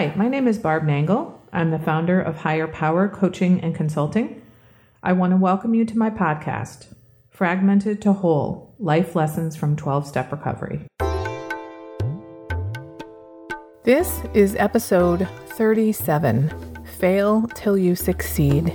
Hi, my name is Barb Nangle. I'm the founder of Higher Power Coaching and Consulting. I want to welcome you to my podcast, Fragmented to Whole Life Lessons from 12 Step Recovery. This is episode 37 Fail Till You Succeed.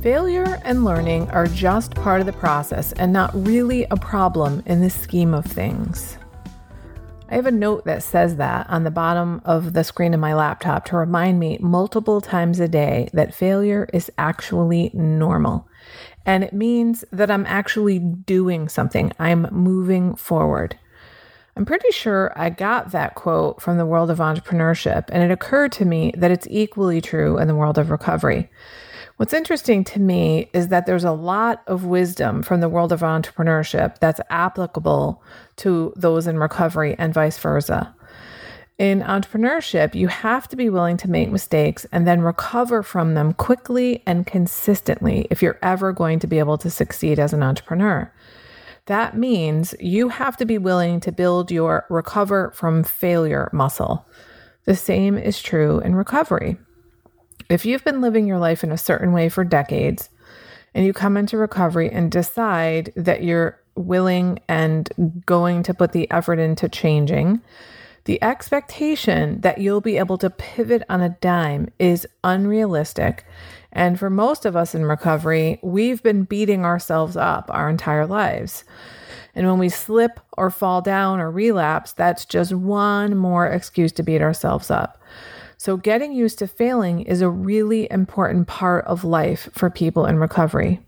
Failure and learning are just part of the process and not really a problem in the scheme of things. I have a note that says that on the bottom of the screen of my laptop to remind me multiple times a day that failure is actually normal. And it means that I'm actually doing something, I'm moving forward. I'm pretty sure I got that quote from the world of entrepreneurship, and it occurred to me that it's equally true in the world of recovery. What's interesting to me is that there's a lot of wisdom from the world of entrepreneurship that's applicable to those in recovery and vice versa. In entrepreneurship, you have to be willing to make mistakes and then recover from them quickly and consistently if you're ever going to be able to succeed as an entrepreneur. That means you have to be willing to build your recover from failure muscle. The same is true in recovery. If you've been living your life in a certain way for decades and you come into recovery and decide that you're willing and going to put the effort into changing, the expectation that you'll be able to pivot on a dime is unrealistic. And for most of us in recovery, we've been beating ourselves up our entire lives. And when we slip or fall down or relapse, that's just one more excuse to beat ourselves up. So, getting used to failing is a really important part of life for people in recovery.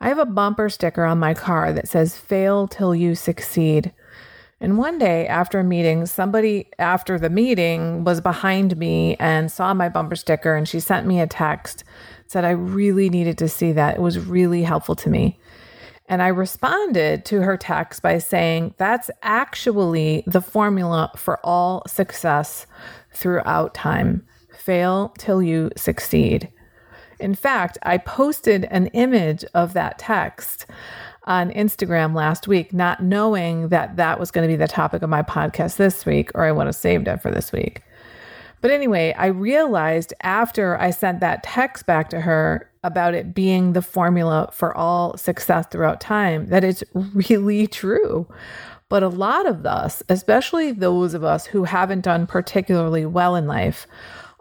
I have a bumper sticker on my car that says, Fail till you succeed. And one day after a meeting, somebody after the meeting was behind me and saw my bumper sticker and she sent me a text, said I really needed to see that. It was really helpful to me. And I responded to her text by saying, That's actually the formula for all success throughout time. Fail till you succeed. In fact, I posted an image of that text on Instagram last week, not knowing that that was going to be the topic of my podcast this week, or I would have saved it for this week. But anyway, I realized after I sent that text back to her about it being the formula for all success throughout time that it's really true. But a lot of us, especially those of us who haven't done particularly well in life,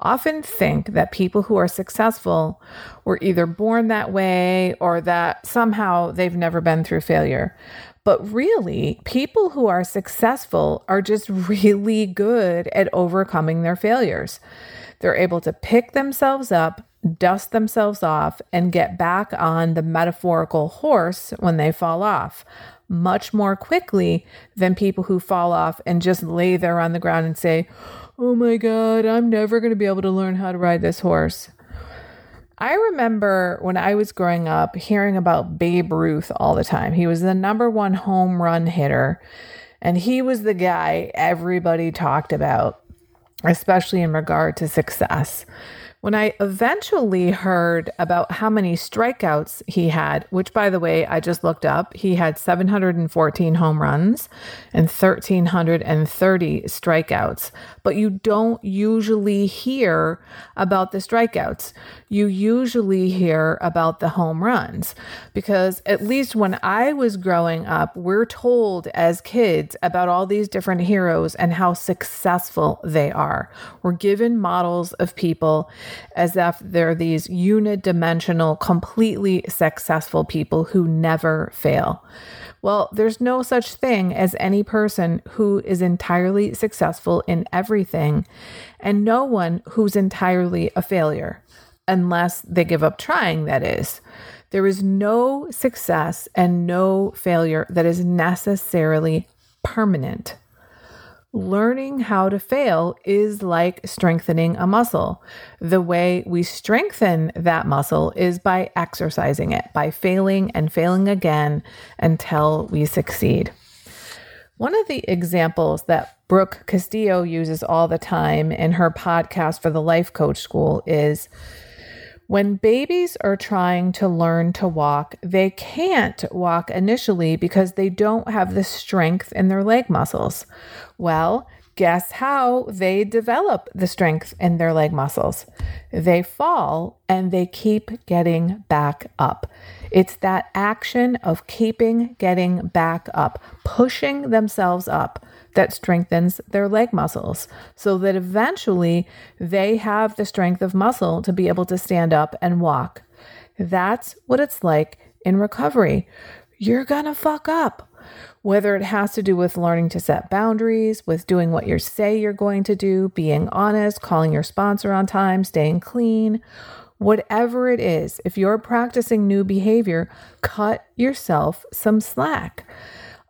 often think that people who are successful were either born that way or that somehow they've never been through failure. But really, people who are successful are just really good at overcoming their failures. They're able to pick themselves up, dust themselves off, and get back on the metaphorical horse when they fall off much more quickly than people who fall off and just lay there on the ground and say, Oh my God, I'm never going to be able to learn how to ride this horse. I remember when I was growing up hearing about Babe Ruth all the time. He was the number one home run hitter, and he was the guy everybody talked about, especially in regard to success. When I eventually heard about how many strikeouts he had, which by the way, I just looked up, he had 714 home runs and 1,330 strikeouts. But you don't usually hear about the strikeouts. You usually hear about the home runs because, at least when I was growing up, we're told as kids about all these different heroes and how successful they are. We're given models of people as if they're these unidimensional, completely successful people who never fail. Well, there's no such thing as any person who is entirely successful in everything, and no one who's entirely a failure, unless they give up trying, that is. There is no success and no failure that is necessarily permanent. Learning how to fail is like strengthening a muscle. The way we strengthen that muscle is by exercising it, by failing and failing again until we succeed. One of the examples that Brooke Castillo uses all the time in her podcast for the Life Coach School is when babies are trying to learn to walk, they can't walk initially because they don't have the strength in their leg muscles. Well, guess how they develop the strength in their leg muscles? They fall and they keep getting back up. It's that action of keeping getting back up, pushing themselves up that strengthens their leg muscles so that eventually they have the strength of muscle to be able to stand up and walk. That's what it's like in recovery. You're gonna fuck up. Whether it has to do with learning to set boundaries, with doing what you say you're going to do, being honest, calling your sponsor on time, staying clean, whatever it is, if you're practicing new behavior, cut yourself some slack.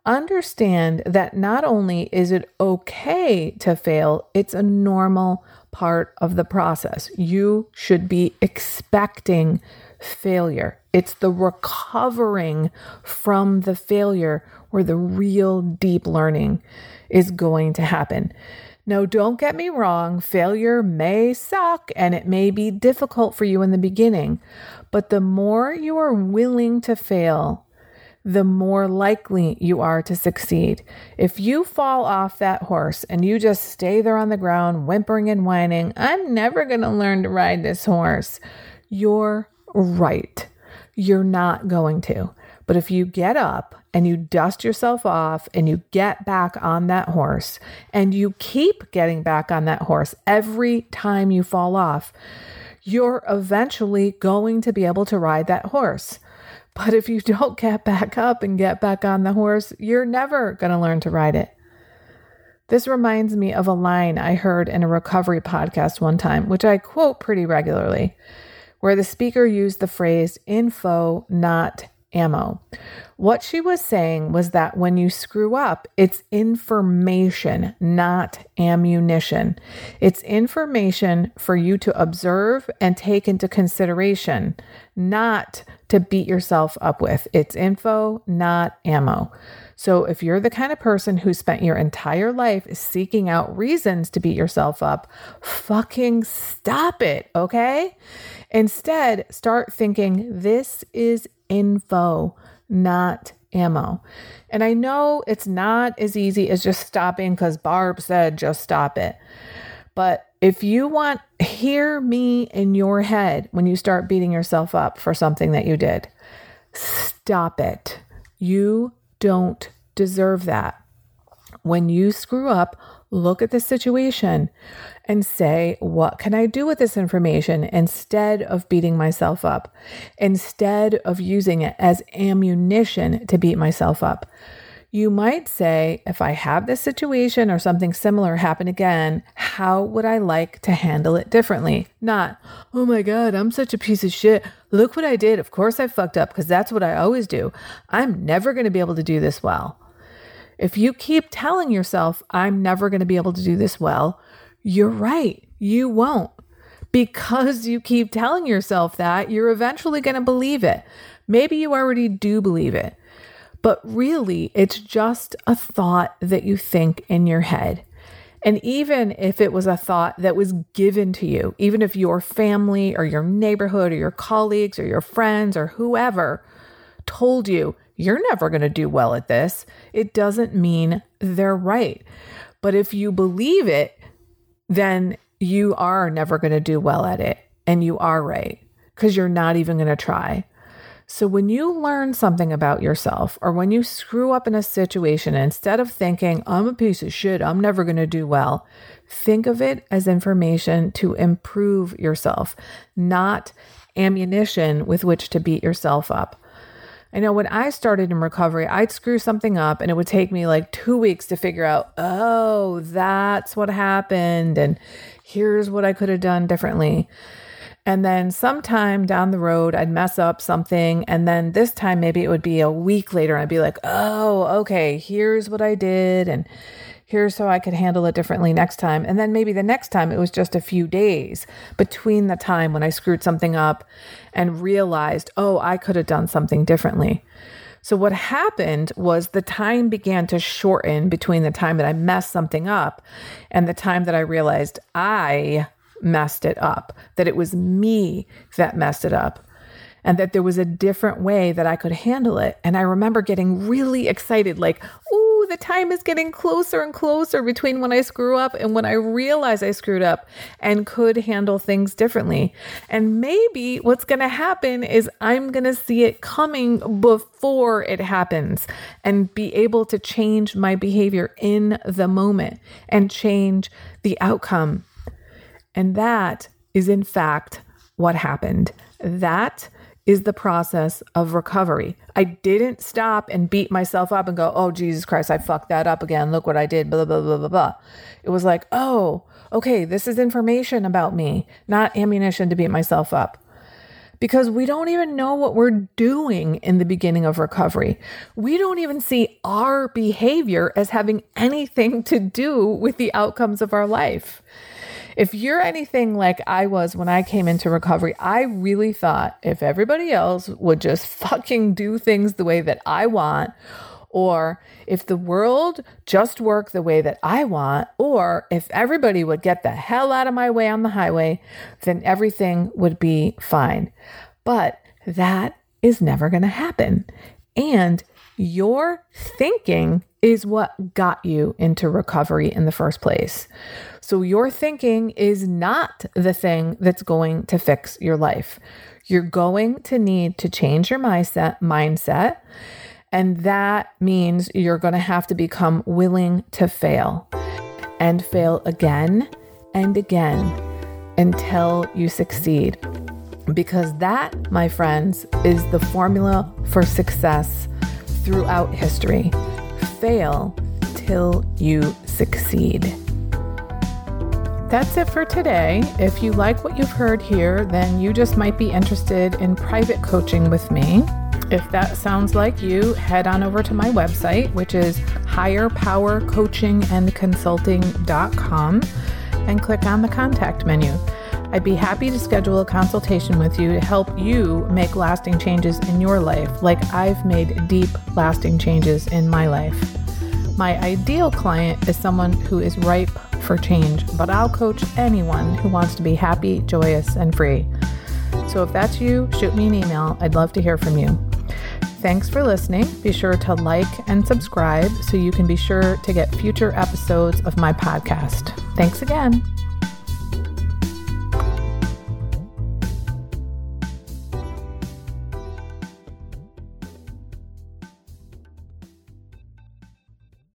Understand that not only is it okay to fail, it's a normal part of the process. You should be expecting failure. It's the recovering from the failure where the real deep learning is going to happen. Now, don't get me wrong, failure may suck and it may be difficult for you in the beginning, but the more you are willing to fail, the more likely you are to succeed. If you fall off that horse and you just stay there on the ground, whimpering and whining, I'm never going to learn to ride this horse, you're right. You're not going to. But if you get up and you dust yourself off and you get back on that horse and you keep getting back on that horse every time you fall off, you're eventually going to be able to ride that horse. But if you don't get back up and get back on the horse, you're never going to learn to ride it. This reminds me of a line I heard in a recovery podcast one time, which I quote pretty regularly, where the speaker used the phrase info, not ammo. What she was saying was that when you screw up, it's information, not ammunition. It's information for you to observe and take into consideration, not to beat yourself up with. It's info, not ammo. So if you're the kind of person who spent your entire life seeking out reasons to beat yourself up, fucking stop it, okay? Instead, start thinking this is info, not ammo. And I know it's not as easy as just stopping because Barb said just stop it. But if you want, hear me in your head when you start beating yourself up for something that you did. Stop it. You don't deserve that. When you screw up, look at the situation and say, what can I do with this information instead of beating myself up, instead of using it as ammunition to beat myself up? You might say, if I have this situation or something similar happen again, how would I like to handle it differently? Not, oh my God, I'm such a piece of shit. Look what I did. Of course I fucked up because that's what I always do. I'm never going to be able to do this well. If you keep telling yourself, I'm never going to be able to do this well, you're right. You won't. Because you keep telling yourself that, you're eventually going to believe it. Maybe you already do believe it, but really, it's just a thought that you think in your head. And even if it was a thought that was given to you, even if your family or your neighborhood or your colleagues or your friends or whoever told you, you're never going to do well at this, it doesn't mean they're right. But if you believe it, then you are never going to do well at it. And you are right because you're not even going to try. So when you learn something about yourself or when you screw up in a situation, instead of thinking, I'm a piece of shit, I'm never going to do well, think of it as information to improve yourself, not ammunition with which to beat yourself up. I know when I started in recovery, I'd screw something up and it would take me like two weeks to figure out, oh, that's what happened. And here's what I could have done differently. And then sometime down the road, I'd mess up something. And then this time, maybe it would be a week later. I'd be like, oh, okay, here's what I did. And here's how I could handle it differently next time. And then maybe the next time it was just a few days between the time when I screwed something up and realized, oh, I could have done something differently. So what happened was the time began to shorten between the time that I messed something up and the time that I realized I messed it up, that it was me that messed it up and that there was a different way that I could handle it. And I remember getting really excited, like, ooh, the time is getting closer and closer between when I screw up and when I realize I screwed up and could handle things differently. And maybe what's going to happen is I'm going to see it coming before it happens and be able to change my behavior in the moment and change the outcome. And that is, in fact, what happened. That is the process of recovery. I didn't stop and beat myself up and go, oh, Jesus Christ, I fucked that up again. Look what I did, blah, blah, blah, blah, blah. It was like, oh, okay, this is information about me, not ammunition to beat myself up. Because we don't even know what we're doing in the beginning of recovery. We don't even see our behavior as having anything to do with the outcomes of our life. If you're anything like I was when I came into recovery, I really thought if everybody else would just fucking do things the way that I want, or if the world just worked the way that I want, or if everybody would get the hell out of my way on the highway, then everything would be fine. But that is never going to happen. And your thinking is what got you into recovery in the first place. So, your thinking is not the thing that's going to fix your life. You're going to need to change your mindset, mindset, and that means you're going to have to become willing to fail and fail again and again until you succeed. Because that, my friends, is the formula for success throughout history. Fail till you succeed. That's it for today. If you like what you've heard here, then you just might be interested in private coaching with me. If that sounds like you, head on over to my website, which is higherpowercoachingandconsulting.com, and click on the contact menu. I'd be happy to schedule a consultation with you to help you make lasting changes in your life, like I've made deep, lasting changes in my life. My ideal client is someone who is ripe for change, but I'll coach anyone who wants to be happy, joyous, and free. So if that's you, shoot me an email. I'd love to hear from you. Thanks for listening. Be sure to like and subscribe so you can be sure to get future episodes of my podcast. Thanks again.